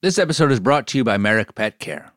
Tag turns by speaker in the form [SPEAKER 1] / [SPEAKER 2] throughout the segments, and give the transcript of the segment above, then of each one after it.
[SPEAKER 1] This episode is brought to you by Merrick Pet Care.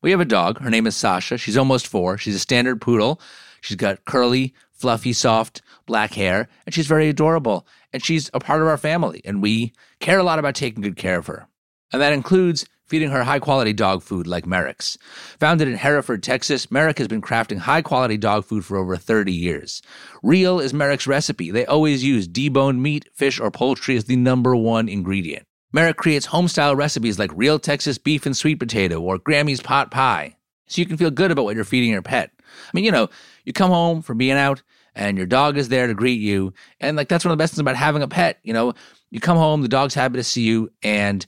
[SPEAKER 1] We have a dog. Her name is Sasha. She's almost four. She's a standard poodle. She's got curly, fluffy, soft black hair, and she's very adorable. And she's a part of our family, and we care a lot about taking good care of her. And that includes feeding her high quality dog food like Merrick's. Founded in Hereford, Texas, Merrick has been crafting high quality dog food for over 30 years. Real is Merrick's recipe. They always use deboned meat, fish, or poultry as the number one ingredient. Merrick creates homestyle recipes like real Texas beef and sweet potato or Grammy's pot pie, so you can feel good about what you're feeding your pet. I mean, you know, you come home from being out and your dog is there to greet you, and like that's one of the best things about having a pet. You know, you come home, the dog's happy to see you, and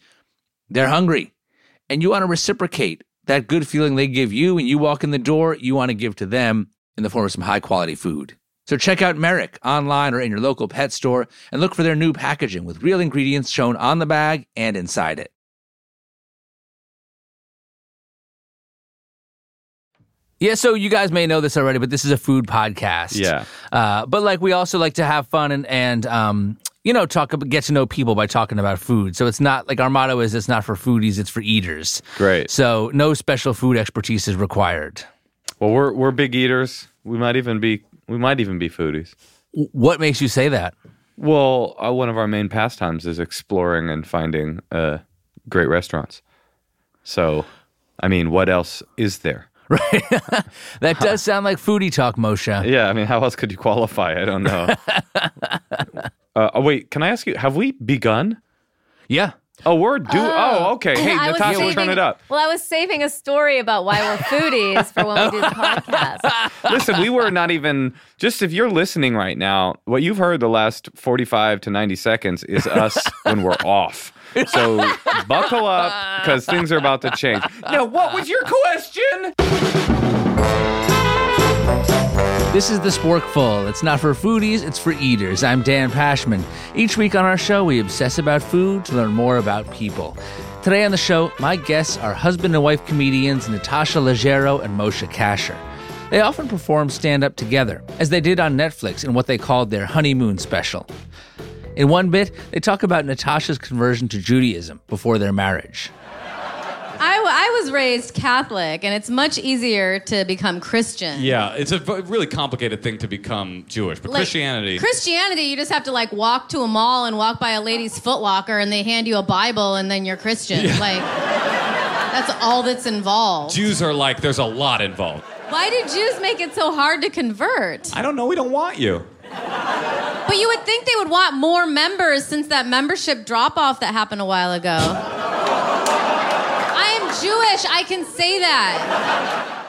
[SPEAKER 1] they're hungry, and you want to reciprocate that good feeling they give you, and you walk in the door, you want to give to them in the form of some high quality food. So check out Merrick online or in your local pet store and look for their new packaging with real ingredients shown on the bag and inside it. Yeah, so you guys may know this already, but this is a food podcast.
[SPEAKER 2] Yeah.
[SPEAKER 1] Uh, but like we also like to have fun and and um, you know talk about get to know people by talking about food. So it's not like our motto is it's not for foodies, it's for eaters.
[SPEAKER 2] Great.
[SPEAKER 1] So no special food expertise is required.
[SPEAKER 2] Well, we're we're big eaters. We might even be we might even be foodies.
[SPEAKER 1] What makes you say that?
[SPEAKER 2] Well, uh, one of our main pastimes is exploring and finding uh, great restaurants. So, I mean, what else is there?
[SPEAKER 1] Right. that does sound like foodie talk, Moshe.
[SPEAKER 2] Yeah, I mean, how else could you qualify? I don't know. uh, oh, wait, can I ask you? Have we begun?
[SPEAKER 1] Yeah.
[SPEAKER 2] Oh, we're do. Oh, oh okay. Hey,
[SPEAKER 3] I was
[SPEAKER 2] Natasha,
[SPEAKER 3] saving-
[SPEAKER 2] turn it up.
[SPEAKER 3] Well, I was saving a story about why we're foodies for when we do the podcast.
[SPEAKER 2] Listen, we were not even just if you're listening right now, what you've heard the last 45 to 90 seconds is us when we're off. So buckle up because things are about to change. Now, what was your question?
[SPEAKER 1] This is the Sporkful. It's not for foodies, it's for eaters. I'm Dan Pashman. Each week on our show, we obsess about food to learn more about people. Today on the show, my guests are husband and wife comedians Natasha Leggero and Moshe Kasher. They often perform stand up together, as they did on Netflix in what they called their honeymoon special. In one bit, they talk about Natasha's conversion to Judaism before their marriage.
[SPEAKER 3] I, was raised Catholic, and it's much easier to become Christian.
[SPEAKER 4] Yeah, it's a v- really complicated thing to become Jewish, but
[SPEAKER 3] Like,
[SPEAKER 4] Christianity.
[SPEAKER 3] Christianity, you just have to like walk to a mall and walk by a lady's footlocker, and they hand you a Bible, and then you're Christian. Like, that's all that's involved.
[SPEAKER 4] Jews are like, there's a lot involved.
[SPEAKER 3] Why do Jews make it so hard to convert?
[SPEAKER 4] I don't know. We don't want you.
[SPEAKER 3] But you would think they would want more members since that membership drop off that happened a while ago. Jewish. I can say that.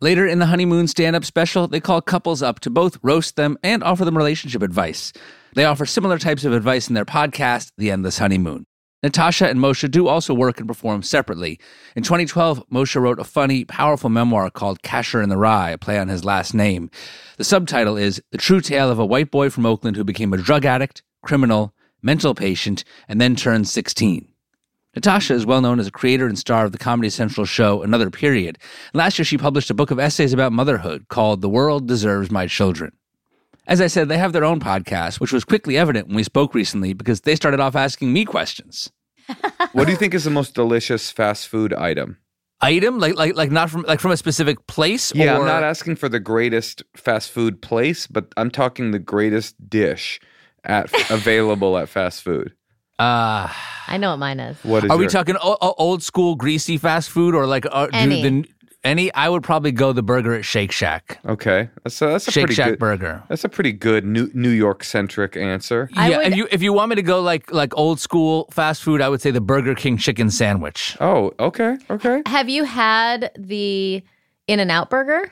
[SPEAKER 1] Later in the honeymoon stand up special, they call couples up to both roast them and offer them relationship advice. They offer similar types of advice in their podcast, The Endless Honeymoon. Natasha and Moshe do also work and perform separately. In 2012, Moshe wrote a funny, powerful memoir called Kasher in the Rye, a play on his last name. The subtitle is The True Tale of a White Boy from Oakland Who Became a Drug Addict, Criminal, Mental Patient, and then turned 16. Natasha is well known as a creator and star of the Comedy Central show Another Period. Last year, she published a book of essays about motherhood called The World Deserves My Children. As I said, they have their own podcast, which was quickly evident when we spoke recently because they started off asking me questions.
[SPEAKER 2] What do you think is the most delicious fast food item?
[SPEAKER 1] Item, like like like not from like from a specific place.
[SPEAKER 2] Yeah,
[SPEAKER 1] or,
[SPEAKER 2] I'm not asking for the greatest fast food place, but I'm talking the greatest dish at available at fast food.
[SPEAKER 1] Uh,
[SPEAKER 3] I know what mine is.
[SPEAKER 2] What is
[SPEAKER 1] are we
[SPEAKER 2] your-
[SPEAKER 1] talking o- o- old school greasy fast food or like uh, do
[SPEAKER 3] Any.
[SPEAKER 1] the any? I would probably go the burger at Shake Shack.
[SPEAKER 2] Okay, that's a, that's a
[SPEAKER 1] Shake
[SPEAKER 2] pretty
[SPEAKER 1] Shack
[SPEAKER 2] good
[SPEAKER 1] burger.
[SPEAKER 2] That's a pretty good New New York centric answer.
[SPEAKER 3] I
[SPEAKER 1] yeah,
[SPEAKER 3] would-
[SPEAKER 1] if you if you want me to go like like old school fast food, I would say the Burger King chicken sandwich.
[SPEAKER 2] Oh, okay, okay.
[SPEAKER 3] Have you had the In and Out burger?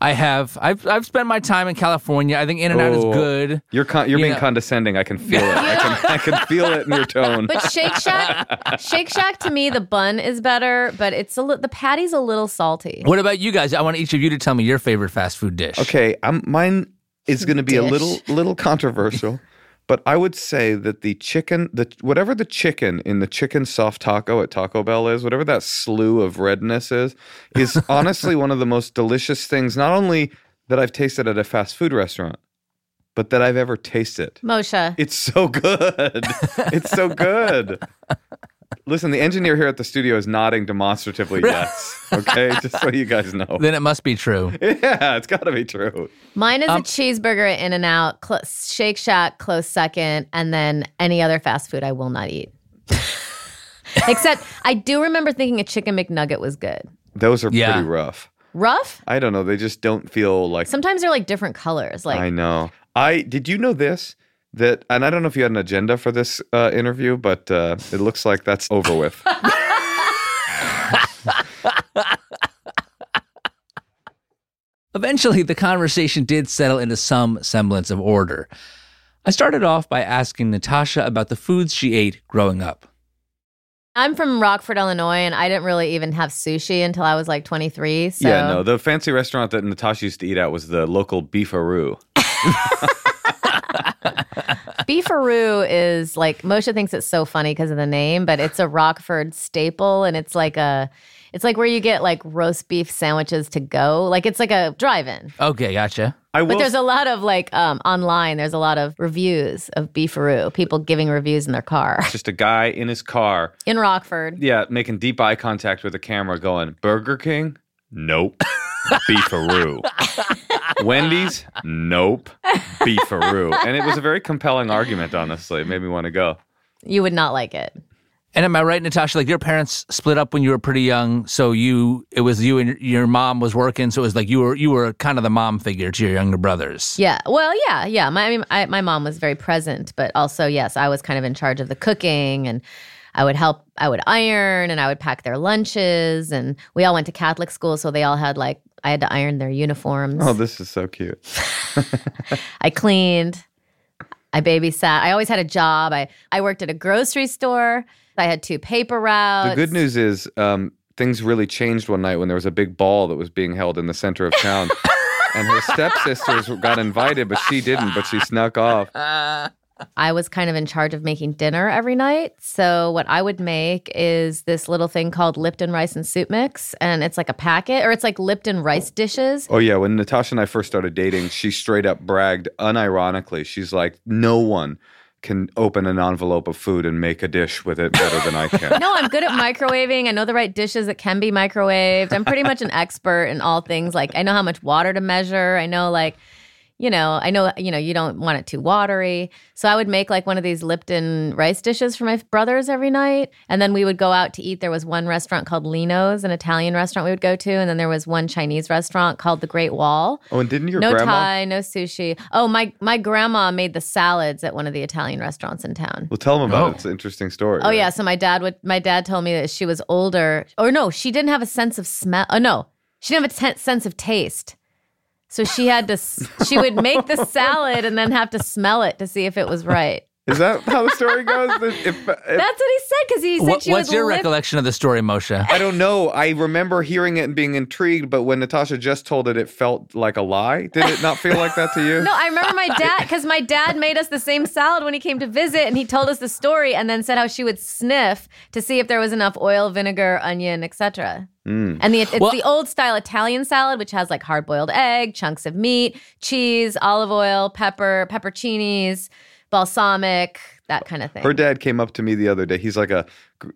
[SPEAKER 1] I have I've I've spent my time in California. I think In and Out is
[SPEAKER 2] Oh.
[SPEAKER 1] good.
[SPEAKER 2] You're con- you're
[SPEAKER 1] You
[SPEAKER 2] being
[SPEAKER 1] know-
[SPEAKER 2] condescending. I can feel it. I can I can feel it in your tone.
[SPEAKER 3] But Shake Shack, Shake Shack to me, the bun is better, but it's a li- the patty's a little salty.
[SPEAKER 1] What about you guys? I want each of you to tell me your favorite fast food dish.
[SPEAKER 2] Okay, I'm, mine is going to be a
[SPEAKER 3] Dish.
[SPEAKER 2] little little controversial, but I would say that the chicken, the whatever the chicken in the chicken soft taco at Taco Bell is, whatever that slew of redness is, is honestly one of the most delicious things. Not only that I've tasted at a fast food restaurant, but that I've ever tasted.
[SPEAKER 3] Moshe,
[SPEAKER 2] It's so good. it's so good. Listen, the engineer here at the studio is nodding demonstratively yes. Okay, just so you guys know.
[SPEAKER 1] Then it must be true.
[SPEAKER 2] Yeah, it's got to be true.
[SPEAKER 3] Mine is
[SPEAKER 1] Um,
[SPEAKER 3] a cheeseburger at In and Out, cl- Shake Shack, close second, and then any other fast food I will not eat. Except I do remember thinking a chicken McNugget was good.
[SPEAKER 2] Those are
[SPEAKER 1] Yeah.
[SPEAKER 2] pretty rough.
[SPEAKER 3] Rough?
[SPEAKER 2] I don't know. They just don't feel like
[SPEAKER 3] Sometimes they're like different colors. Like
[SPEAKER 2] I know. I did you know this that and I don't know if you had an agenda for this uh, interview, but uh, it looks like that's over with.
[SPEAKER 1] Eventually, the conversation did settle into some semblance of order. I started off by asking Natasha about the foods she ate growing up.
[SPEAKER 3] I'm from Rockford, Illinois, and I didn't really even have sushi until I was like 23. So
[SPEAKER 2] Yeah, no. The fancy restaurant that Natasha used to eat at was the local Beefaroo.
[SPEAKER 3] beefaroo is like Moshe thinks it's so funny because of the name, but it's a Rockford staple, and it's like a, it's like where you get like roast beef sandwiches to go. Like it's like a drive-in.
[SPEAKER 1] Okay, gotcha.
[SPEAKER 2] I will
[SPEAKER 3] But there's a lot of like um, online. There's a lot of reviews of beefaroo. People giving reviews in their car
[SPEAKER 2] just a guy in his car,
[SPEAKER 3] in Rockford.
[SPEAKER 2] yeah, making deep eye contact with the camera, going Burger King, nope, Beefaroo. Wendy's, nope, Beefaroo. And it was a very compelling argument. Honestly, it made me want to go.
[SPEAKER 3] You would not like it.
[SPEAKER 1] And am I right, Natasha? Like your parents split up when you were pretty young, so you it was you and your- your mom was working, so it was like you were you were kind of the mom figure to your younger brothers.
[SPEAKER 3] Yeah. Well, yeah, yeah. My I mean, I, my mom was very present, but also yes, I was kind of in charge of the cooking and. I would help, I would iron and I would pack their lunches. And we all went to Catholic school. So they all had like, I had to iron their uniforms.
[SPEAKER 2] Oh, this is so cute.
[SPEAKER 3] I cleaned. I babysat. I always had a job. I, I worked at a grocery store. I had two paper routes.
[SPEAKER 2] The good news is um, things really changed one night when there was a big ball that was being held in the center of town. and her stepsisters got invited, but she didn't, but she snuck off.
[SPEAKER 3] I was kind of in charge of making dinner every night. So what I would make is this little thing called Lipton rice and soup mix, and it's like a packet, or it's like Lipton rice dishes.
[SPEAKER 2] Oh, yeah. When Natasha and I first started dating, she straight up bragged, unironically. She's like, no one can open an envelope of food and make a dish with it better than I can.
[SPEAKER 3] No, I'm good at microwaving. I know the right dishes that can be microwaved. I'm pretty much an expert in all things. Like I know how much water to measure. I know like you know, I know, you know, you don't want it too watery. So I would make like one of these Lipton rice dishes for my brothers every night. And then we would go out to eat. There was one restaurant called Lino's, an Italian restaurant we would go to. And then there was one Chinese restaurant called the Great Wall.
[SPEAKER 2] Oh, and didn't your
[SPEAKER 3] no
[SPEAKER 2] grandma?
[SPEAKER 3] Thai, no sushi. Oh, my my grandma made the salads at one of the Italian restaurants in town.
[SPEAKER 2] Well, tell them about
[SPEAKER 1] Oh.
[SPEAKER 2] it. It's an interesting story.
[SPEAKER 3] Oh
[SPEAKER 2] right?
[SPEAKER 3] yeah, so my dad would. My dad told me that she was older, or no, she didn't have a sense of smell. Oh no, she didn't have a sense of taste. So she had to. She would make the salad and then have to smell it to see if it was right.
[SPEAKER 2] Is that how the story goes? If, if,
[SPEAKER 3] That's what he said because he said
[SPEAKER 1] What,
[SPEAKER 3] she
[SPEAKER 1] what's
[SPEAKER 3] would
[SPEAKER 1] your
[SPEAKER 3] live-
[SPEAKER 1] recollection of the story, Moshe?
[SPEAKER 2] I don't know. I remember hearing it and being intrigued, but when Natasha just told it, it felt like a lie. Did it not feel like that to you?
[SPEAKER 3] No, I remember my dad because my dad made us the same salad when he came to visit, and he told us the story, and then said how she would sniff to see if there was enough oil, vinegar, onion, etc.
[SPEAKER 2] Mm.
[SPEAKER 3] And the it's
[SPEAKER 1] Well-
[SPEAKER 3] the old style Italian salad, which has like hard boiled egg, chunks of meat, cheese, olive oil, pepper, pepperoncinis, balsamic, that kind of thing.
[SPEAKER 2] Her dad came up to me the other day. He's like a,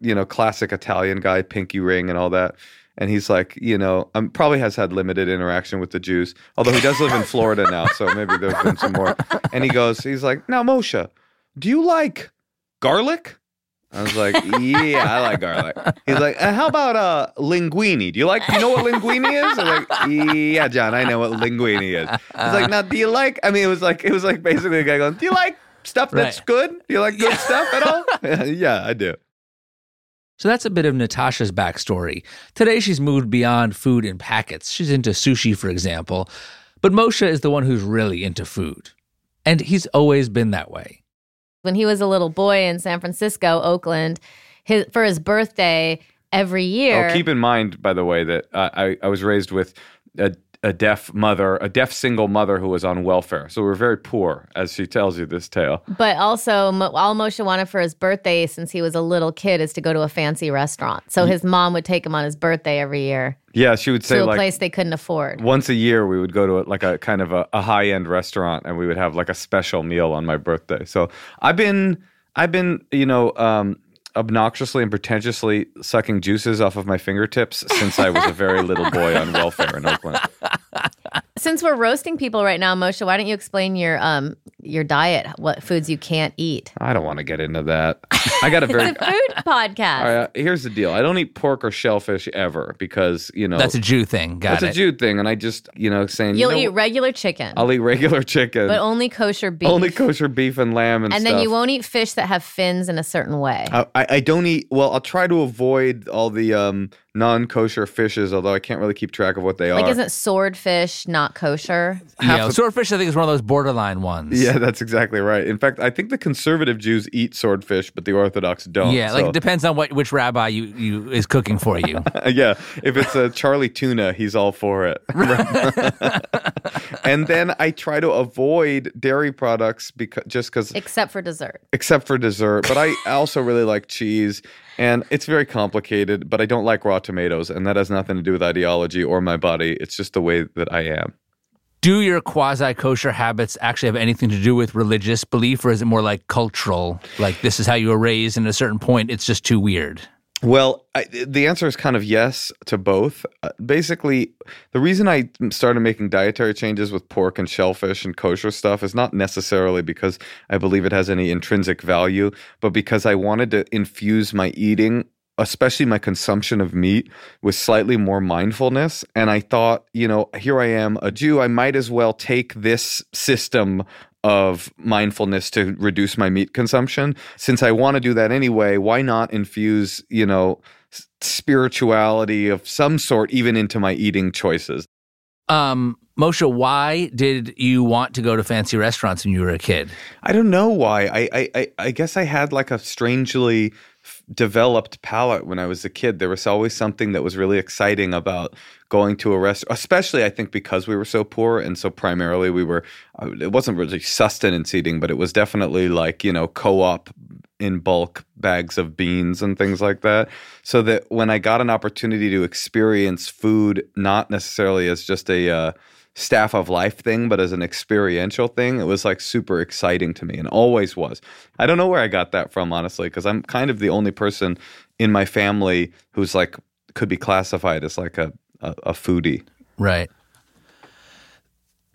[SPEAKER 2] you know, classic Italian guy, pinky ring and all that. And he's like, you know, um, probably has had limited interaction with the Jews, although he does live in Florida now, so maybe there's been some more. And he goes, he's like, now Moshe, do you like garlic? I was like, yeah, I like garlic. He's like, how about uh linguine? Do you like? Do you know what linguine is? I'm like, yeah, John, I know what linguine is. He's like, now, do you like? I mean, it was like, it was like basically a guy going, do you like stuff that's
[SPEAKER 1] Right.
[SPEAKER 2] good? Do you like good stuff at all? yeah, I do.
[SPEAKER 1] So that's a bit of Natasha's backstory. Today, she's moved beyond food in packets. She's into sushi, for example. But Moshe is the one who's really into food. And he's always been that way.
[SPEAKER 3] when he was a little boy in San Francisco, Oakland, his for his birthday every year.
[SPEAKER 2] Oh, keep in mind, by the way, that uh, I I was raised with a, a deaf mother, a deaf single mother who was on welfare. So we're very poor, as she tells you this tale.
[SPEAKER 3] But also, Mo- all Moshe wanted for his birthday since he was a little kid is to go to a fancy restaurant. So his mom would take him on his birthday every year
[SPEAKER 2] Yeah, she would say
[SPEAKER 3] to a
[SPEAKER 2] like
[SPEAKER 3] place they couldn't afford.
[SPEAKER 2] once a year we would go to a, like a kind of a, a high end restaurant and we would have like a special meal on my birthday. So I've been I've been you know um, obnoxiously and pretentiously sucking juices off of my fingertips since I was a very little boy on welfare in Oakland.
[SPEAKER 3] Since we're roasting people right now, Moshe, why don't you explain your um your diet? What foods you can't eat?
[SPEAKER 2] I don't want to get into that. I got a very.
[SPEAKER 3] It's a food podcast.
[SPEAKER 2] All right, here's the deal. I don't eat pork or shellfish ever because you know
[SPEAKER 1] That's a Jew thing. Got
[SPEAKER 2] that's
[SPEAKER 1] it.
[SPEAKER 2] a Jew thing, and I just you know saying
[SPEAKER 3] You'll
[SPEAKER 2] you know,
[SPEAKER 3] eat regular chicken,
[SPEAKER 2] I'll eat regular chicken,
[SPEAKER 3] but only kosher beef.
[SPEAKER 2] only kosher beef and lamb and,
[SPEAKER 3] and
[SPEAKER 2] stuff.
[SPEAKER 3] then you won't eat fish that have fins in a certain way.
[SPEAKER 2] I, I I don't eat. Well, I'll try to avoid all the um, non-kosher fishes, although I can't really keep track of what they are.
[SPEAKER 3] like, isn't swordfish not kosher?
[SPEAKER 1] yeah,
[SPEAKER 2] the-
[SPEAKER 1] swordfish, I think, is one of those borderline ones.
[SPEAKER 2] yeah, that's exactly right. In fact, I think the conservative Jews eat swordfish, but the Orthodox don't.
[SPEAKER 1] Yeah, like it depends on what which rabbi you, you is cooking for you.
[SPEAKER 2] yeah, if it's a Charlie tuna, he's all for it. and then I try to avoid dairy products because just because,
[SPEAKER 3] Except for dessert.
[SPEAKER 2] except for dessert. But I also really like cheese, and it's very complicated. But I don't like raw tomatoes, and that has nothing to do with ideology or my body. It's just the way that I am.
[SPEAKER 1] Do your quasi kosher habits actually have anything to do with religious belief, or is it more like cultural? Like this is how you were raised, and at a certain point, it's just too weird.
[SPEAKER 2] Well, I, the answer is kind of yes to both. Uh, basically, the reason I started making dietary changes with pork and shellfish and kosher stuff is not necessarily because I believe it has any intrinsic value, but because I wanted to infuse my eating, especially my consumption of meat, with slightly more mindfulness. And I thought, you know, here I am, a Jew, I might as well take this system of mindfulness to reduce my meat consumption. Since I want to do that anyway, why not infuse, you know, spirituality of some sort even into my eating choices?
[SPEAKER 1] Um, Moshe, why did you want to go to fancy restaurants when you were a kid?
[SPEAKER 2] I don't know why. I I I, I guess I had like a strangely developed palate when I was a kid. There was always something that was really exciting about going to a restaurant, especially I think because we were so poor and so primarily we were. uh, It wasn't really sustenance eating, but it was definitely like you know co-op in bulk bags of beans and things like that. So that when I got an opportunity to experience food, not necessarily as just a uh, staff of life thing, but as an experiential thing, it was like super exciting to me and always was. I don't know where I got that from, honestly, because I'm kind of the only person in my family who's like could be classified as like a, a, a foodie.
[SPEAKER 1] Right.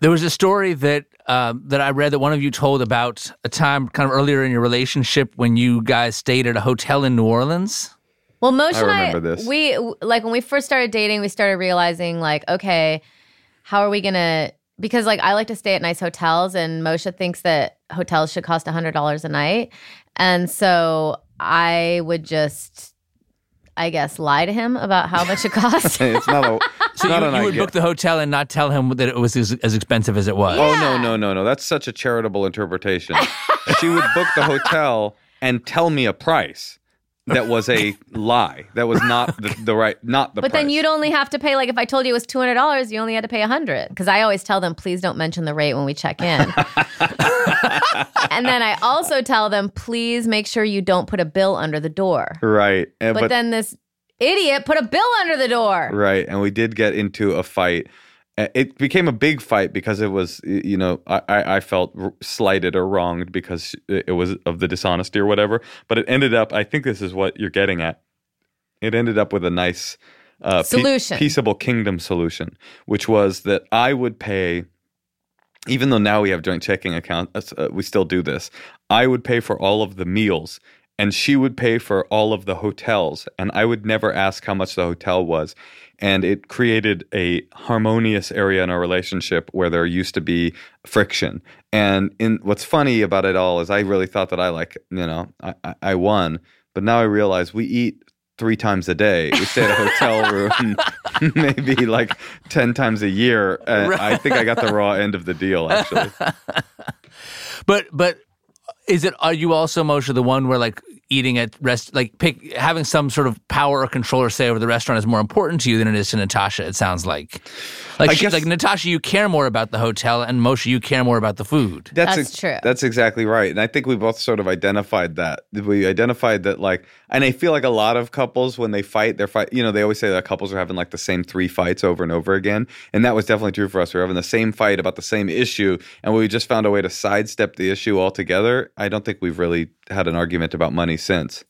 [SPEAKER 1] There was a story that um, that I read that one of you told about a time kind of earlier in your relationship when you guys stayed at a hotel in New Orleans.
[SPEAKER 3] Well, Moshe
[SPEAKER 2] I
[SPEAKER 3] and
[SPEAKER 2] remember this.
[SPEAKER 3] we like when we first started dating, we started realizing like, okay, how are we gonna? Because like I like to stay at nice hotels, and Moshe thinks that hotels should cost hundred dollars a night, and so I would just, I guess, lie to him about how much it costs.
[SPEAKER 2] it's not a. It's
[SPEAKER 1] So
[SPEAKER 2] not
[SPEAKER 1] you,
[SPEAKER 2] an
[SPEAKER 1] you would
[SPEAKER 2] idea.
[SPEAKER 1] book the hotel and not tell him that it was as, as expensive as it was.
[SPEAKER 2] Oh no no no no! That's such a charitable interpretation. she would book the hotel and tell me a price that was a lie. That was not the, the right, not the.
[SPEAKER 3] But then you'd only have to pay like if I told you it was two hundred dollars, you only had to pay a hundred. Because I always tell them, please don't mention the rate when we check in. and then I also tell them, please make sure you don't put a bill under the door.
[SPEAKER 2] right, and,
[SPEAKER 3] But,
[SPEAKER 2] but
[SPEAKER 3] then this idiot put a bill under the door.
[SPEAKER 2] Right, and we did get into a fight. Uh, It became a big fight because it was, you know, I, I felt slighted or wronged because it was of the dishonesty or whatever. But it ended up, I think this is what you're getting at. It ended up with a nice uh, pe-
[SPEAKER 3] Solution.
[SPEAKER 2] peaceable kingdom solution, which was that I would pay, even though now we have joint checking accounts, uh, we still do this. I would pay for all of the meals and she would pay for all of the hotels and I would never ask how much the hotel was. And it created a harmonious area in our relationship where there used to be friction. And in what's funny about it all is I really thought that I like, you know, I, I, won, but now I realize we eat three times a day. We stay at a hotel room maybe like 10 times a year. And I think I got the raw end of the deal, actually.
[SPEAKER 1] But but is it are you also Moshe the one where like eating at rest like pick having some sort of power or control or say over the restaurant is more important to you than it is to Natasha? It sounds like like
[SPEAKER 2] I
[SPEAKER 1] she,
[SPEAKER 2] guess-
[SPEAKER 1] like Natasha, you care more about the hotel, and Moshe, you care more about the food.
[SPEAKER 3] That's
[SPEAKER 2] ex-
[SPEAKER 3] true.
[SPEAKER 2] That's exactly right. And I think we both sort of identified that. We identified that, like, and I feel like a lot of couples, when they fight, they're fight, you know, they always say that couples are having like the same three fights over and over again. And that was definitely true for us. We were having the same fight about the same issue. And we just found a way to sidestep the issue altogether. I don't think we've really had an argument about money since.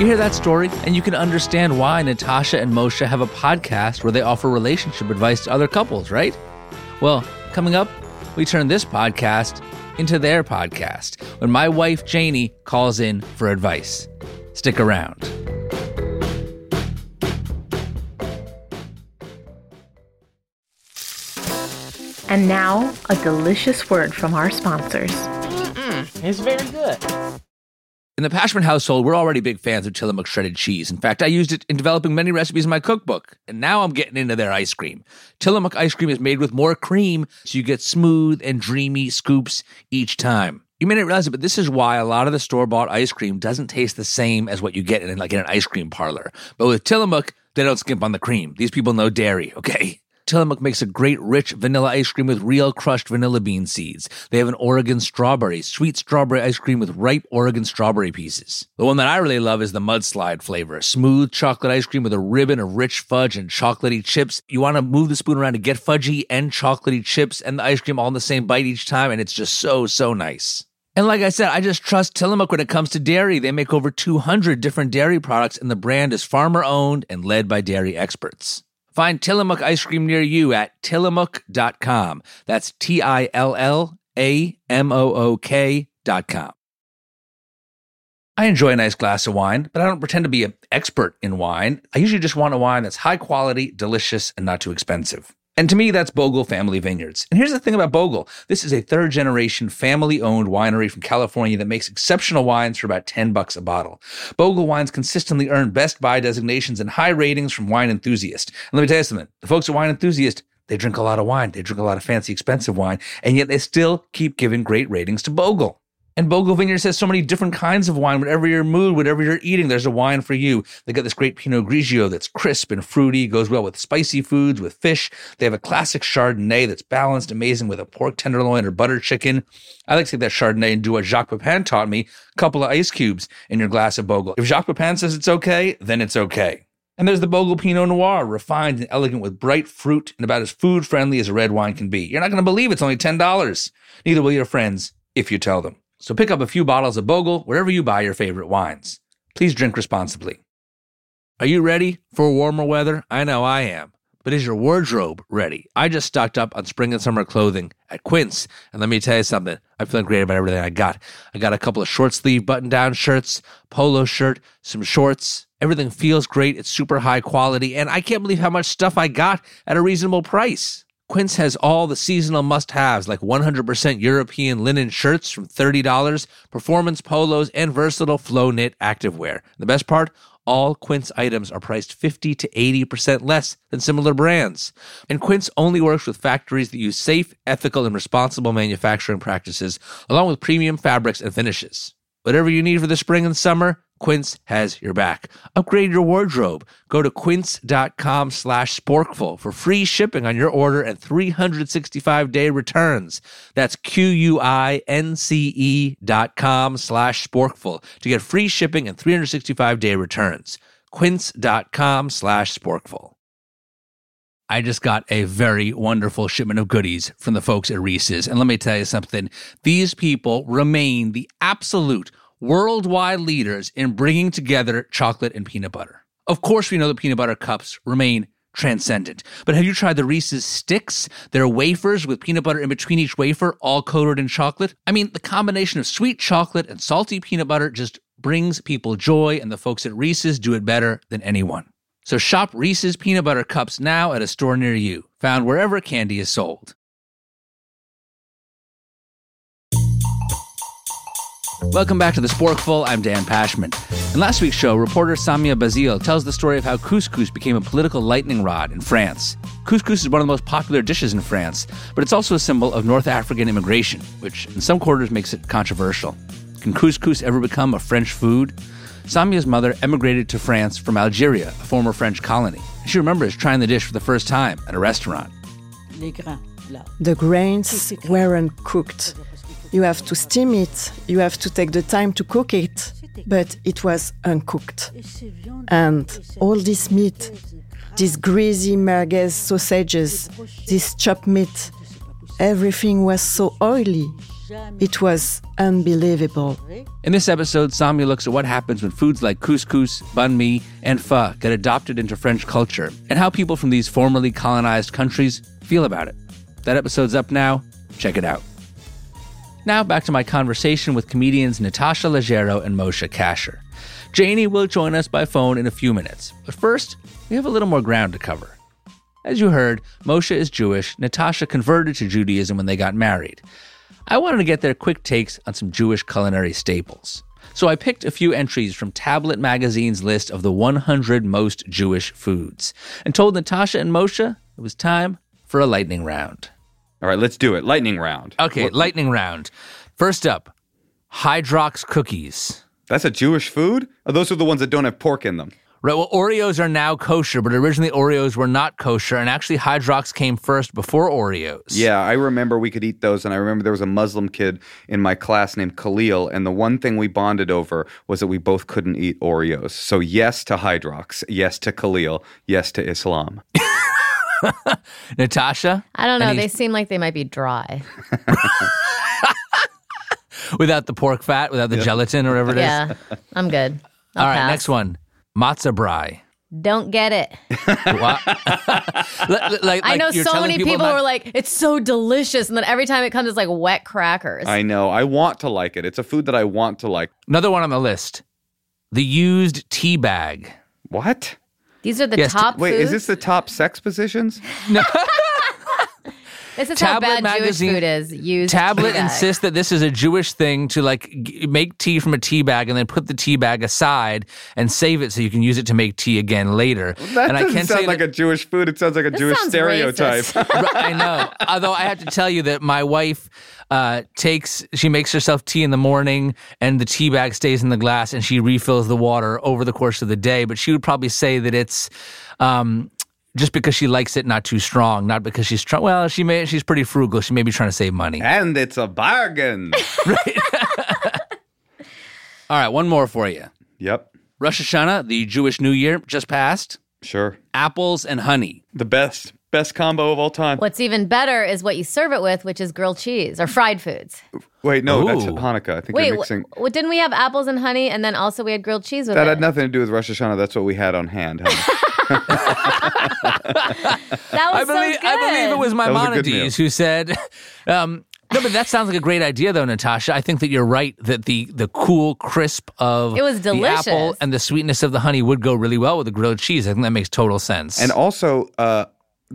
[SPEAKER 1] You hear that story, and you can understand why Natasha and Moshe have a podcast where they offer relationship advice to other couples, right? Well, coming up, we turn this podcast into their podcast when my wife Janie calls in for advice. Stick around.
[SPEAKER 5] And now, a delicious word from our sponsors.
[SPEAKER 6] It's very good.
[SPEAKER 1] In the Pashman household, we're already big fans of Tillamook shredded cheese. In fact, I used it in developing many recipes in my cookbook, and now I'm getting into their ice cream. Tillamook ice cream is made with more cream, so you get smooth and dreamy scoops each time. You may not realize it, but this is why a lot of the store bought ice cream doesn't taste the same as what you get in like in an ice cream parlor. But with Tillamook, they don't skimp on the cream. These people know dairy, okay? Tillamook makes a great rich vanilla ice cream with real crushed vanilla bean seeds. They have an Oregon strawberry, sweet strawberry ice cream with ripe Oregon strawberry pieces. The one that I really love is the mudslide flavor. Smooth chocolate ice cream with a ribbon of rich fudge and chocolatey chips. You want to move the spoon around to get fudgy and chocolatey chips and the ice cream all in the same bite each time, and it's just so, so nice. And like I said, I just trust Tillamook when it comes to dairy. They make over 200 different dairy products, and the brand is farmer owned and led by dairy experts. Find Tillamook ice cream near you at tillamook.com. That's T I L L A M O O K.com. I enjoy a nice glass of wine, but I don't pretend to be an expert in wine. I usually just want a wine that's high quality, delicious, and not too expensive. And to me, that's Bogle Family Vineyards. And here's the thing about Bogle this is a third generation family owned winery from California that makes exceptional wines for about 10 bucks a bottle. Bogle wines consistently earn Best Buy designations and high ratings from Wine Enthusiast. And let me tell you something the folks at Wine Enthusiast, they drink a lot of wine, they drink a lot of fancy, expensive wine, and yet they still keep giving great ratings to Bogle. And Bogle Vineyards has so many different kinds of wine. Whatever your mood, whatever you're eating, there's a wine for you. They got this great Pinot Grigio that's crisp and fruity, goes well with spicy foods, with fish. They have a classic Chardonnay that's balanced, amazing with a pork tenderloin or butter chicken. I like to take that Chardonnay and do what Jacques Pepin taught me: a couple of ice cubes in your glass of Bogle. If Jacques Pepin says it's okay, then it's okay. And there's the Bogle Pinot Noir, refined and elegant with bright fruit and about as food friendly as a red wine can be. You're not going to believe it's only $10. Neither will your friends if you tell them. So pick up a few bottles of Bogle wherever you buy your favorite wines. Please drink responsibly. Are you ready for warmer weather? I know I am. But is your wardrobe ready? I just stocked up on spring and summer clothing at Quince. And let me tell you something. I'm feeling great about everything I got. I got a couple of short sleeve button down shirts, polo shirt, some shorts. Everything feels great. It's super high quality. And I can't believe how much stuff I got at a reasonable price. Quince has all the seasonal must haves like 100% European linen shirts from $30, performance polos, and versatile flow knit activewear. The best part? All Quince items are priced 50 to 80% less than similar brands. And Quince only works with factories that use safe, ethical, and responsible manufacturing practices, along with premium fabrics and finishes. Whatever you need for the spring and summer, Quince has your back. Upgrade your wardrobe. Go to quince.com slash sporkful for free shipping on your order and 365-day returns. That's Q-U-I-N-C-E dot com slash sporkful to get free shipping and 365-day returns. quince.com slash sporkful. I just got a very wonderful shipment of goodies from the folks at Reese's. And let me tell you something. These people remain the absolute worldwide leaders in bringing together chocolate and peanut butter. Of course, we know that peanut butter cups remain transcendent. But have you tried the Reese's sticks? They're wafers with peanut butter in between each wafer, all coated in chocolate. I mean, the combination of sweet chocolate and salty peanut butter just brings people joy, and the folks at Reese's do it better than anyone. So shop Reese's peanut butter cups now at a store near you, found wherever candy is sold. Welcome back to the Sporkful. I'm Dan Pashman. In last week's show, reporter Samia Bouzid tells the story of how couscous became a political lightning rod in France. Couscous is one of the most popular dishes in France, but it's also a symbol of North African immigration, which in some quarters makes it controversial. Can couscous ever become a French food? Samia's mother emigrated to France from Algeria, a former French colony. She remembers trying the dish for the first time at a restaurant.
[SPEAKER 7] The grains weren't cooked. You have to steam it, you have to take the time to cook it, but it was uncooked. And all this meat, these greasy merguez sausages, this chopped meat, everything was so oily. It was unbelievable.
[SPEAKER 1] In this episode, Samia looks at what happens when foods like couscous, banh mi, and pho get adopted into French culture, and how people from these formerly colonized countries feel about it. That episode's up now. Check it out. Now back to my conversation with comedians Natasha Leggero and Moshe Kasher. Janie will join us by phone in a few minutes, but first, we have a little more ground to cover. As you heard, Moshe is Jewish, Natasha converted to Judaism when they got married. I wanted to get their quick takes on some Jewish culinary staples. So I picked a few entries from Tablet Magazine's list of the 100 most Jewish foods and told Natasha and Moshe it was time for a lightning round.
[SPEAKER 2] All right, let's do it. Lightning round.
[SPEAKER 1] Okay,
[SPEAKER 2] What-
[SPEAKER 1] lightning round. First up, Hydrox cookies.
[SPEAKER 2] That's a Jewish food? Oh, those are the ones that don't have pork in them.
[SPEAKER 1] Right, well, Oreos are now kosher, but originally Oreos were not kosher, and actually Hydrox came first before Oreos.
[SPEAKER 2] Yeah, I remember we could eat those, and I remember there was a Muslim kid in my class named Khalil, and the one thing we bonded over was that we both couldn't eat Oreos. So yes to Hydrox, yes to Khalil, yes to Islam.
[SPEAKER 1] Natasha,
[SPEAKER 3] I don't know.
[SPEAKER 1] Any-
[SPEAKER 3] They seem like they might be dry.
[SPEAKER 1] without the pork fat, without the gelatin or whatever it is.
[SPEAKER 3] Yeah, I'm good. I'll
[SPEAKER 1] All right,
[SPEAKER 3] pass.
[SPEAKER 1] next one. Matzo brei.
[SPEAKER 3] Don't get it.
[SPEAKER 1] What? like, like,
[SPEAKER 3] I know
[SPEAKER 1] you're
[SPEAKER 3] so many people,
[SPEAKER 1] not-
[SPEAKER 3] who are like, it's so delicious, and then every time it comes, it's like wet crackers.
[SPEAKER 2] I know. I want to like it. It's a food that I want to like.
[SPEAKER 1] Another one on the list. The used tea bag.
[SPEAKER 2] What?
[SPEAKER 3] These are the
[SPEAKER 1] Yes,
[SPEAKER 3] top.
[SPEAKER 2] Wait,
[SPEAKER 3] foods.
[SPEAKER 2] is this the top sex positions?
[SPEAKER 3] This is
[SPEAKER 1] Tablet
[SPEAKER 3] how bad
[SPEAKER 1] magazine-
[SPEAKER 3] Jewish food is. Used
[SPEAKER 1] Tablet insists that this is a Jewish thing to like g- make tea from a tea bag and then put the tea bag aside and save it so you can use it to make tea again later.
[SPEAKER 2] That
[SPEAKER 1] and I
[SPEAKER 2] doesn't
[SPEAKER 1] can
[SPEAKER 2] sound
[SPEAKER 1] say
[SPEAKER 2] like
[SPEAKER 1] that-
[SPEAKER 2] a Jewish food. It sounds like a Jewish stereotype.
[SPEAKER 1] I know. Although I have to tell you that my wife uh, takes, she makes herself tea in the morning, and the tea bag stays in the glass, and she refills the water over the course of the day. But she would probably say that it's. Um, just because she likes it not too strong, not because she's trying. Well, she may she's pretty frugal. She may be trying to save money.
[SPEAKER 2] and it's a bargain.
[SPEAKER 1] All right, one more for you.
[SPEAKER 2] yep,
[SPEAKER 1] Rosh Hashanah, the Jewish New Year, just passed.
[SPEAKER 2] sure.
[SPEAKER 1] Apples and honey.
[SPEAKER 2] The best, best combo of all time.
[SPEAKER 3] What's even better is what you serve it with, which is grilled cheese or fried foods.
[SPEAKER 2] Wait, no, that's
[SPEAKER 1] Ooh.
[SPEAKER 2] Hanukkah. I think
[SPEAKER 3] Wait,
[SPEAKER 2] you're
[SPEAKER 3] wh-
[SPEAKER 2] mixing.
[SPEAKER 3] what didn't we have apples and honey, and then also we had grilled cheese with
[SPEAKER 2] that
[SPEAKER 3] it?
[SPEAKER 2] had nothing to do with Rosh Hashanah. That's what we had on hand. honey.
[SPEAKER 3] that was
[SPEAKER 1] I believe
[SPEAKER 3] so good.
[SPEAKER 1] I believe it was
[SPEAKER 2] That was a good
[SPEAKER 1] Maimonides who said. Um, no, but that sounds like a great idea, though, Natasha. I think that you're right that the the cool crisp of
[SPEAKER 3] It was
[SPEAKER 1] the apple
[SPEAKER 3] delicious.
[SPEAKER 1] and the sweetness of the honey would go really well with the grilled cheese. I think that makes total sense.
[SPEAKER 2] and also, uh,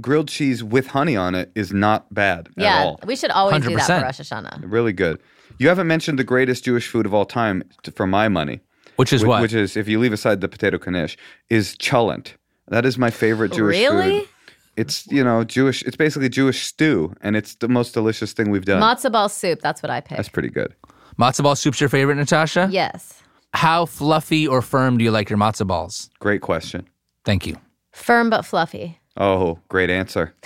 [SPEAKER 2] grilled cheese with honey on it is not bad at
[SPEAKER 3] Yeah,
[SPEAKER 2] all.
[SPEAKER 3] we should always do that for Rosh Hashanah.
[SPEAKER 2] Really good. You haven't mentioned the greatest Jewish food of all time, t- for my money.
[SPEAKER 1] which is
[SPEAKER 2] Wh-
[SPEAKER 1] what?
[SPEAKER 2] Which is, if you leave aside the potato knish, is cholent. That is my favorite oh, Jewish
[SPEAKER 3] Really?
[SPEAKER 2] food. It's you know Jewish. It's basically Jewish stew, and it's the most delicious thing we've done.
[SPEAKER 3] Matzo ball soup. That's what I pick.
[SPEAKER 2] That's pretty good.
[SPEAKER 1] matzo ball soup's your favorite, Natasha?
[SPEAKER 3] yes,
[SPEAKER 1] How fluffy or firm do you like your matzo balls?
[SPEAKER 2] Great question.
[SPEAKER 1] Thank you.
[SPEAKER 3] firm but fluffy.
[SPEAKER 2] Oh, great answer.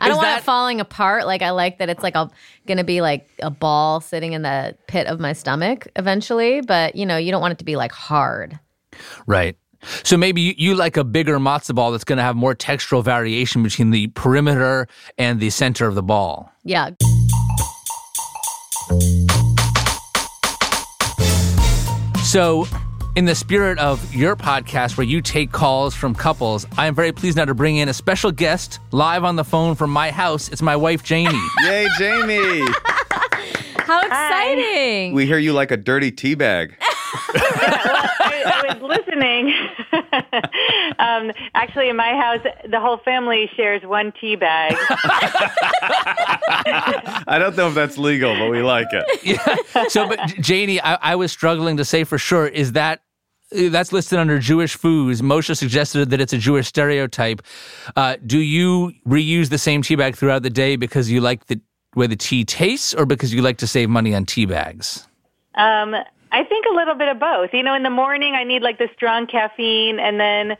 [SPEAKER 3] I don't want
[SPEAKER 1] that-
[SPEAKER 3] it falling apart. Like I like that it's like a gonna be like a ball sitting in the pit of my stomach eventually. But you know, you don't want it to be like hard.
[SPEAKER 1] Right. So maybe you, you like a bigger matzo ball that's going to have more textural variation between the perimeter and the center of the ball.
[SPEAKER 3] Yeah.
[SPEAKER 1] So, in the spirit of your podcast where you take calls from couples, I am very pleased now to bring in a special guest live on the phone from my house. It's my wife, Janie.
[SPEAKER 2] Yay, Janie!
[SPEAKER 3] How exciting!
[SPEAKER 2] we hear you like a dirty tea bag.
[SPEAKER 8] I, I was listening. um, actually, in my house, the whole family shares one tea bag.
[SPEAKER 2] I don't know if that's legal, but we like it.
[SPEAKER 1] yeah. So, but Janie, I, I was struggling to say for sure, is that. uh, That's listed under Jewish foods. Moshe suggested that it's a Jewish stereotype. Uh, do you reuse the same tea bag throughout the day because you like the way the tea tastes, or because you like to save money on tea bags?
[SPEAKER 8] Um, I think a little bit of both. You know, in the morning, I need like the strong caffeine, and then,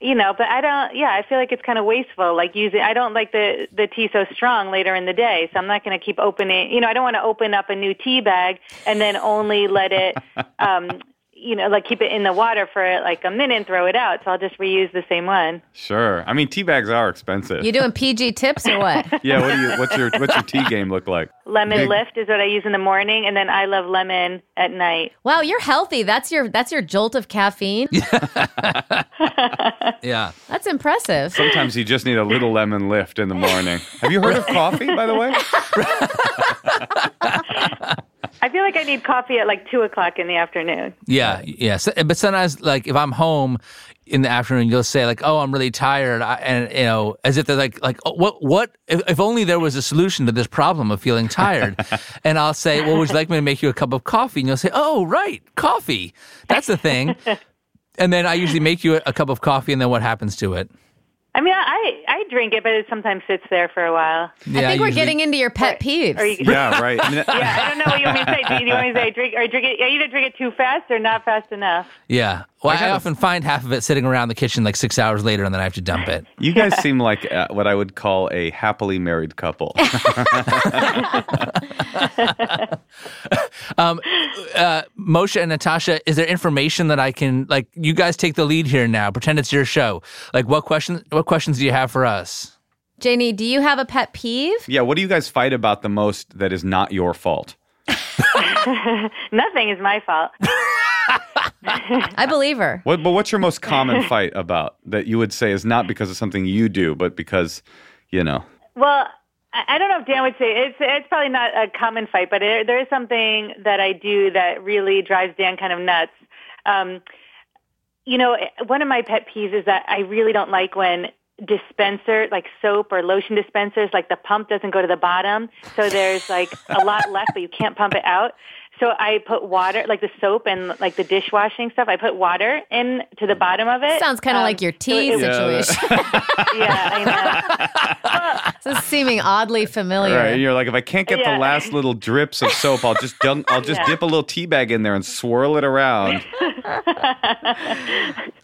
[SPEAKER 8] you know, but I don't. Yeah, I feel like it's kind of wasteful. Like using, I don't like the the tea so strong later in the day, so I'm not going to keep opening. You know, I don't want to open up a new tea bag and then only let it. Um, you know, like keep it in the water for like a minute and throw it out. So I'll just reuse the same one.
[SPEAKER 2] Sure. I mean, tea bags are expensive.
[SPEAKER 3] You doing PG tips or what?
[SPEAKER 2] yeah. What do you? What's your What's your tea game look like?
[SPEAKER 8] Lemon
[SPEAKER 2] Big-
[SPEAKER 8] lift is what I use in the morning, and then I love lemon at night.
[SPEAKER 3] Wow, you're healthy. That's your that's your jolt of caffeine.
[SPEAKER 1] Yeah.
[SPEAKER 3] That's impressive.
[SPEAKER 2] Sometimes you just need a little lemon lift in the morning. Have you heard of coffee, by the way?
[SPEAKER 8] I feel like I need coffee at like two o'clock in the afternoon.
[SPEAKER 1] Yeah, yeah. So, but sometimes, like, if I'm home in the afternoon, you'll say, like, "Oh, I'm really tired," I, and you know, as if they're like, like, oh, what, what? If, if only there was a solution to this problem of feeling tired. and I'll say, "Well, would you like me to make you a cup of coffee?" And you'll say, "Oh, right, coffee. That's the thing." and then I usually make you a, a cup of coffee, and then what happens to it?
[SPEAKER 8] I mean, I I drink it, but it sometimes sits there for a while.
[SPEAKER 1] Yeah,
[SPEAKER 3] I think we're
[SPEAKER 1] usually-
[SPEAKER 3] getting into your pet peeves.
[SPEAKER 8] Or you,
[SPEAKER 2] Yeah. Right. I mean,
[SPEAKER 8] yeah, I don't know what you want me to say. Do you want me to say drink or drink it? Either drink it too fast or not fast enough.
[SPEAKER 1] Yeah. Well, I,
[SPEAKER 2] gotta-
[SPEAKER 1] often find half of it sitting around the kitchen like six hours later, and then I have to dump it.
[SPEAKER 2] You guys seem like uh, what I would call a happily married couple.
[SPEAKER 1] Um, uh, Moshe and Natasha, is there information that I can like? You guys take the lead here now. Pretend it's your show. Like, what questions? What questions do you have for us?
[SPEAKER 3] Janie, do you have a pet peeve?
[SPEAKER 2] yeah. What do you guys fight about the most that is not your fault?
[SPEAKER 8] Nothing is my fault.
[SPEAKER 3] I believe her.
[SPEAKER 2] What? But what's your most common fight about that you would say is not because of something you do, but because you know?
[SPEAKER 8] Well, I I don't know if Dan would say it's it's probably not a common fight, but it, there is something that I do that really drives Dan kind of nuts. Um, you know, one of my pet peeves is that I really don't like when dispenser like soap or lotion dispensers like the pump doesn't go to the bottom so there's like a lot left but you can't pump it out so i put water like the soap and like the dishwashing stuff i put water in to the bottom of it
[SPEAKER 3] Sounds kind of
[SPEAKER 8] Um,
[SPEAKER 3] like your tea
[SPEAKER 8] it-
[SPEAKER 2] Yeah,
[SPEAKER 3] situation.
[SPEAKER 8] yeah i know
[SPEAKER 3] this is seeming oddly familiar.
[SPEAKER 2] Right? You're like, if I can't get
[SPEAKER 8] Yeah.
[SPEAKER 2] the last little drips of soap, I'll just dun- I'll just
[SPEAKER 8] Yeah.
[SPEAKER 2] dip a little tea bag in there and swirl it around.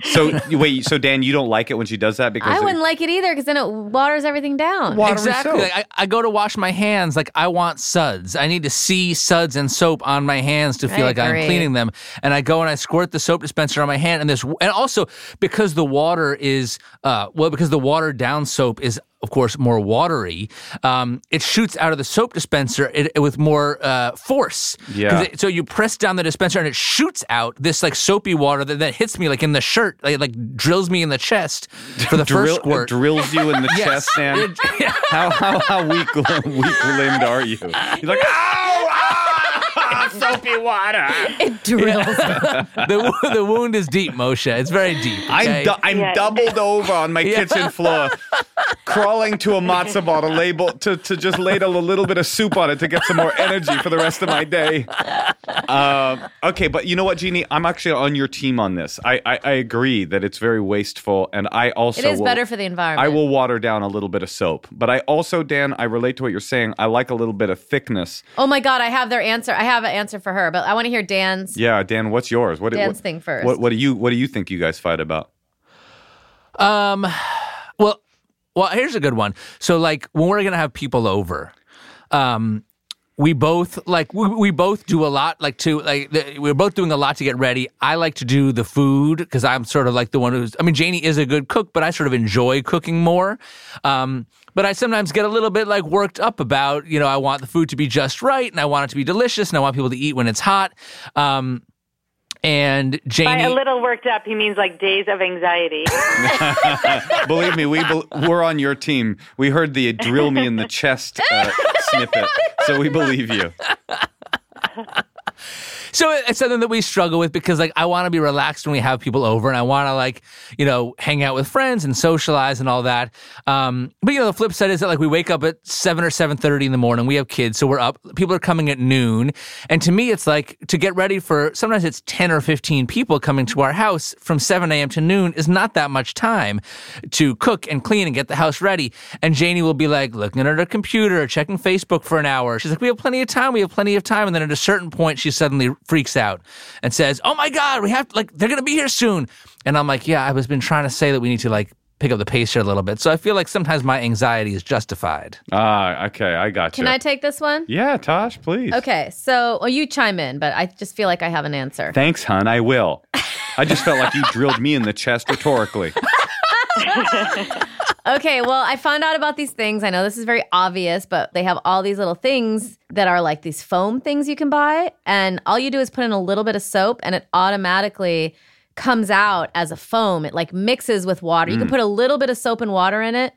[SPEAKER 2] so wait, so Dan, you don't like it when she does that because
[SPEAKER 3] I
[SPEAKER 2] it-
[SPEAKER 3] wouldn't like it either because then it waters everything down.
[SPEAKER 2] Watery
[SPEAKER 1] exactly.
[SPEAKER 2] soap.
[SPEAKER 1] Like, I, I go to wash my hands. Like I want suds. I need to see suds and soap on my hands to feel
[SPEAKER 3] I
[SPEAKER 1] like I'm cleaning them. And I go and I squirt the soap dispenser on my hand. And this, and also because the water is, uh, well, because the watered down soap is. Of course, more watery. Um, it shoots out of the soap dispenser it, with more uh, force. 'Cause
[SPEAKER 2] Yeah.
[SPEAKER 1] it- so you press down the dispenser and it shoots out this like soapy water that, that hits me like in the shirt, like, like drills me in the chest for the
[SPEAKER 2] drill,
[SPEAKER 1] first squirt.
[SPEAKER 2] drills you in the
[SPEAKER 1] Yes.
[SPEAKER 2] chest, Dan? How how how weak weak limbed are you? You're like, ow, soapy water.
[SPEAKER 3] It drills.
[SPEAKER 1] the, the wound is deep, Moshe. It's very deep.
[SPEAKER 2] I'm
[SPEAKER 1] okay?
[SPEAKER 2] du- I'm
[SPEAKER 8] Yeah.
[SPEAKER 2] doubled over on my kitchen floor, crawling to a matzo ball to label to, to just ladle a little bit of soup on it to get some more energy for the rest of my day. Um, okay, but you know what, Jeannie? I'm actually on your team on this. I, I, I agree that it's very wasteful, and I also
[SPEAKER 3] it is
[SPEAKER 2] will-
[SPEAKER 3] better for the environment.
[SPEAKER 2] I will water down a little bit of soap, but I also, Dan, I relate to what you're saying. I like a little bit of thickness.
[SPEAKER 3] Oh my god, I have their answer. I have an answer for her, but I want to hear Dan's.
[SPEAKER 2] Yeah, Dan, what's yours? What,
[SPEAKER 3] Dan's
[SPEAKER 2] what,
[SPEAKER 3] thing first.
[SPEAKER 2] What, what do you What do you think you guys fight about?
[SPEAKER 1] Um, well, well, here's a good one. So, like, when we're gonna have people over, um, we both like we, we both do a lot like to like the, we're both doing a lot to get ready. I like to do the food because i'm sort of like the one who's i mean janie is a good cook but i sort of enjoy cooking more. Um but i sometimes get a little bit like worked up about you know i want the food to be just right and i want it to be delicious and i want people to eat when it's hot. Um and
[SPEAKER 8] by a little worked up he means like days of anxiety
[SPEAKER 2] Believe me, we bel we're on your team. We heard the drill me in the chest uh, snippet, so we believe you.
[SPEAKER 1] So it's something that we struggle with because like I want to be relaxed when we have people over and I want to like, you know, hang out with friends and socialize and all that. Um, but you know, the flip side is that like we wake up at 7 or 7:30 in the morning. We have kids, so we're up. People are coming at noon. And to me it's like to get ready for sometimes it's 10 or 15 people coming to our house from 7 a.m. to noon is not that much time to cook and clean and get the house ready. And Janie will be like looking at her computer, checking Facebook for an hour. She's like, "We have plenty of time. We have plenty of time." And then at a certain point she suddenly freaks out and says, "Oh my god, we have like they're going to be here soon." And I'm like, "Yeah, I was been trying to say that we need to like pick up the pace here a little bit. So I feel like sometimes my anxiety is justified.
[SPEAKER 2] Ah, okay, I got you. Can.
[SPEAKER 3] I take this one?
[SPEAKER 2] yeah, Tosh, please.
[SPEAKER 3] Okay, so well, you chime in, but I just feel like I have an answer.
[SPEAKER 2] Thanks, hun. I will. I just felt like you drilled me in the chest rhetorically.
[SPEAKER 3] Okay, well, I found out about these things. I know this is very obvious, but they have all these little things that are like these foam things you can buy. And all you do is put in a little bit of soap and it automatically comes out as a foam. It like mixes with water. You can mm. put a little bit of soap and water in it.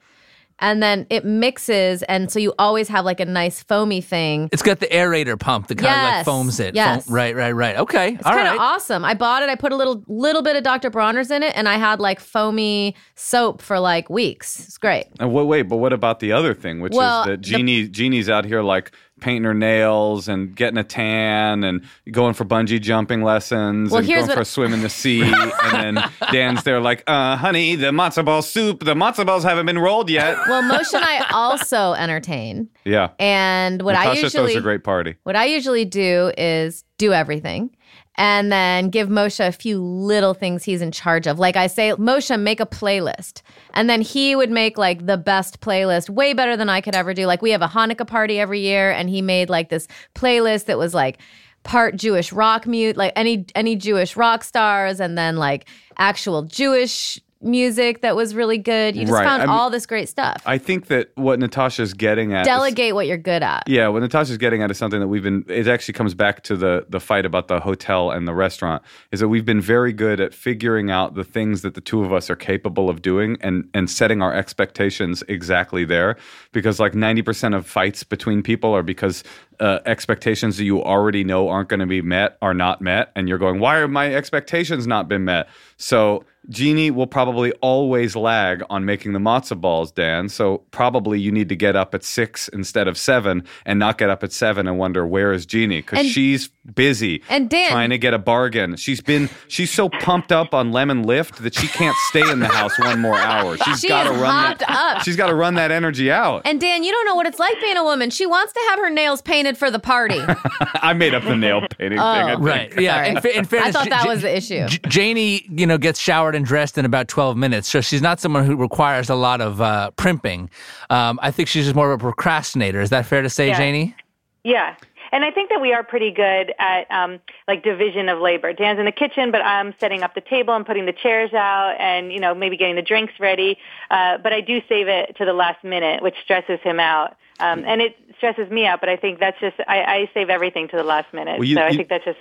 [SPEAKER 3] And then it mixes, and so you always have like a nice foamy thing.
[SPEAKER 1] It's got the aerator pump that kind of like foams it.
[SPEAKER 3] yes.
[SPEAKER 1] Foam- right, right, right. Okay.
[SPEAKER 3] It's kind of
[SPEAKER 1] right.
[SPEAKER 3] awesome. I bought it. I put a little little bit of Dr. Bronner's in it, and I had like foamy soap for like weeks. It's great.
[SPEAKER 2] And wait, wait, but what about the other thing, which
[SPEAKER 3] Well,
[SPEAKER 2] is that
[SPEAKER 3] the-
[SPEAKER 2] Jeannie Jeannie's out here like painting her nails and getting a tan and going for bungee jumping lessons
[SPEAKER 3] Well,
[SPEAKER 2] and going for a swim in the sea. and then Dan's there like, uh, honey, the matzo ball soup, the matzo balls haven't been rolled yet.
[SPEAKER 3] Well, Moshe and I also entertain,
[SPEAKER 2] Yeah.
[SPEAKER 3] and what I
[SPEAKER 2] Natasha
[SPEAKER 3] usually
[SPEAKER 2] throws a great party.
[SPEAKER 3] what I usually do is do everything. And then give Moshe a few little things he's in charge of. Like I say, Moshe, make a playlist. And then he would make like the best playlist, way better than I could ever do. Like we have a Hanukkah party every year, and he made like this playlist that was like part Jewish rock mute, like any any Jewish rock stars, and then like actual Jewish music that was really good. You just
[SPEAKER 2] Right.
[SPEAKER 3] found
[SPEAKER 2] I mean-
[SPEAKER 3] all this great stuff.
[SPEAKER 2] I think that what Natasha's getting at is-
[SPEAKER 3] Delegate what you're good at.
[SPEAKER 2] Yeah, what Natasha's getting at is something that we've been. It actually comes back to the the fight about the hotel and the restaurant. Is that we've been very good at figuring out the things that the two of us are capable of doing and and setting our expectations exactly there. Because like ninety percent of fights between people are because uh, expectations that you already know aren't going to be met are not met, and you're going, why are my expectations not been met? So. Jeannie will probably always lag on making the matzo balls, Dan. So probably you need to get up at six instead of seven and not get up at seven and wonder where is Jeannie because she's busy
[SPEAKER 3] And Dan-
[SPEAKER 2] trying to get a bargain. She's been she's so pumped up on lemon lift that she can't stay in the house one more hour. She's
[SPEAKER 3] She
[SPEAKER 2] got to run that.
[SPEAKER 3] up.
[SPEAKER 2] She's got to run that energy out.
[SPEAKER 3] And Dan, you don't know what it's like being a woman. She wants to have her nails painted for the party.
[SPEAKER 2] I made up the nail painting thing. I think.
[SPEAKER 1] Right. Yeah. In, fa- in fairness,
[SPEAKER 3] I thought that
[SPEAKER 1] J-
[SPEAKER 3] was the issue.
[SPEAKER 1] J- Janie, you know, gets showered and dressed in about 12 minutes. So she's not someone who requires a lot of uh, primping. Um, I think she's just more of a procrastinator. Is that fair to say,
[SPEAKER 8] Yeah.
[SPEAKER 1] Janie?
[SPEAKER 8] Yeah. And I think that we are pretty good at um, like division of labor. Dan's in the kitchen, but I'm setting up the table and putting the chairs out, and you know maybe getting the drinks ready. Uh, but I do save it to the last minute, which stresses him out, um, and it stresses me out. But I think that's just I, I save everything to the last minute.
[SPEAKER 2] Well, you-
[SPEAKER 8] so I
[SPEAKER 2] you-
[SPEAKER 8] think that's just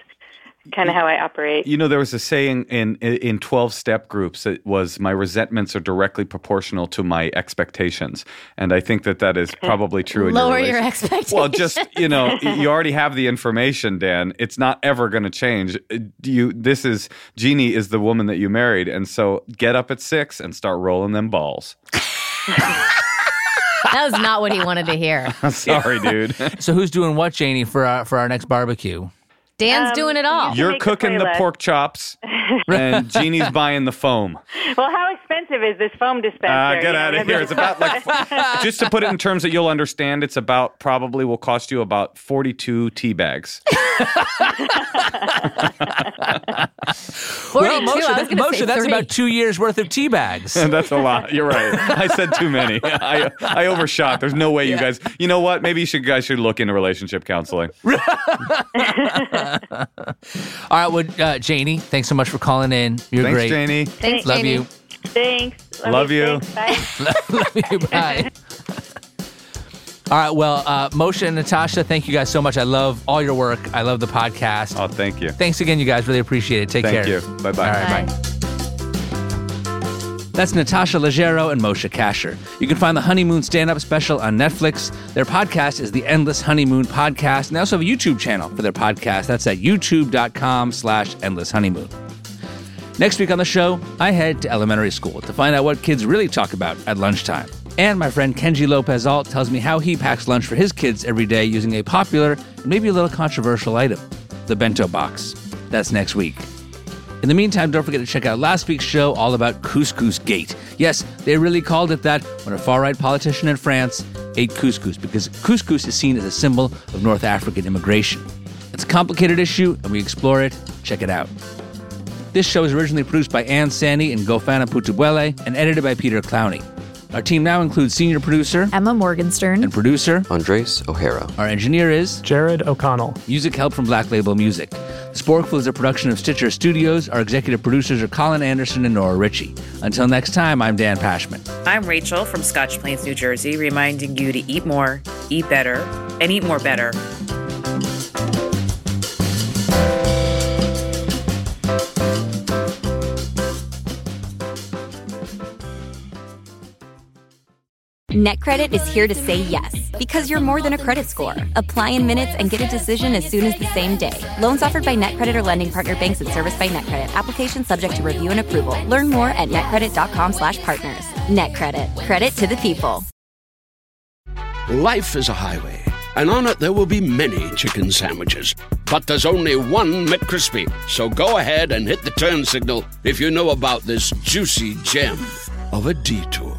[SPEAKER 8] kind of how I operate.
[SPEAKER 2] You know, there was a saying in in twelve step groups. It was my resentments are directly proportional to my expectations, and I think that that is probably true. in
[SPEAKER 3] Lower
[SPEAKER 2] your,
[SPEAKER 3] your expectations.
[SPEAKER 2] Well, just you know, you already have the information, Dan. It's not ever going to change. Uh, you, this is Jeannie is the woman that you married, and so get up at six and start rolling them balls.
[SPEAKER 3] that was not what he wanted to hear.
[SPEAKER 2] Sorry, dude.
[SPEAKER 1] So who's doing what, Janie, for our, for our next barbecue?
[SPEAKER 3] Dan's
[SPEAKER 8] Um,
[SPEAKER 3] doing it all.
[SPEAKER 8] you-
[SPEAKER 2] You're cooking the pork chops, and Jeannie's buying the foam.
[SPEAKER 8] Well, how expensive is this foam dispenser?
[SPEAKER 2] Uh,
[SPEAKER 8] You
[SPEAKER 2] get out of here. It's about like, just to put it in terms that you'll understand, it's about probably will cost you about 42 tea bags.
[SPEAKER 3] 42.
[SPEAKER 1] well, Moshe, that- Moshe, that's about two years worth of tea bags.
[SPEAKER 2] That's a lot. You're right. I said too many. I, I overshot. There's no way you guys, you know what? Maybe you should, guys should look into relationship counseling.
[SPEAKER 1] All right, well, uh, Janie, thanks so much for calling in. You're
[SPEAKER 2] Thanks,
[SPEAKER 1] great.
[SPEAKER 2] Janie.
[SPEAKER 3] Thanks,
[SPEAKER 1] Love
[SPEAKER 3] Janie.
[SPEAKER 1] you.
[SPEAKER 8] Thanks.
[SPEAKER 2] Love you.
[SPEAKER 8] Thanks. Bye.
[SPEAKER 1] Love you. Bye. All right. Well, uh, Moshe and Natasha, thank you guys so much. I love all your work. I love the podcast.
[SPEAKER 2] Oh, thank you.
[SPEAKER 1] Thanks again, you guys. Really appreciate it. Take
[SPEAKER 2] Thank
[SPEAKER 1] care.
[SPEAKER 2] you. Bye-bye.
[SPEAKER 1] All right,
[SPEAKER 3] Bye.
[SPEAKER 1] bye. That's Natasha Leggero and Moshe Kasher. You can find the Honeymoon stand up special on Netflix. Their podcast is the Endless Honeymoon Podcast, and they also have a YouTube channel for their podcast. That's at youtube.com slash endless honeymoon. Next week on the show, I head to elementary school to find out what kids really talk about at lunchtime. And my friend Kenji Lopez Alt tells me how he packs lunch for his kids every day using a popular maybe a little controversial item the bento box. That's next week. In the meantime, don't forget to check out last week's show all about Couscous Gate. Yes, they really called it that when a far right politician in France ate couscous because couscous is seen as a symbol of North African immigration. It's a complicated issue, and we explore it. Check it out. This show was originally produced by Anne Saini and Ngofeen Mputubwele and edited by Peter Clowney. Our team now includes senior producer
[SPEAKER 9] Emma Morgenstern
[SPEAKER 1] and producer
[SPEAKER 10] Andres O'Hara.
[SPEAKER 1] Our engineer is
[SPEAKER 11] Jared O'Connell.
[SPEAKER 1] Music help from Black Label Music. Sporkful is a production of Stitcher Studios. Our executive producers are Colin Anderson and Nora Ritchie. Until next time, I'm Dan Pashman.
[SPEAKER 12] I'm Rachel from Scotch Plains, New Jersey, reminding you to eat more, eat better, and eat more better.
[SPEAKER 13] NetCredit is here to say yes because you're more than a credit score. Apply in minutes and get a decision as soon as the same day. Loans offered by NetCredit or lending partner banks and serviced by NetCredit. Application subject to review and approval. Learn more at netcredit.com/partners. NetCredit. Credit to the people.
[SPEAKER 14] Life is a highway, and on it there will be many chicken sandwiches. But there's only one McCrispy. So go ahead and hit the turn signal if you know about this juicy gem of a detour.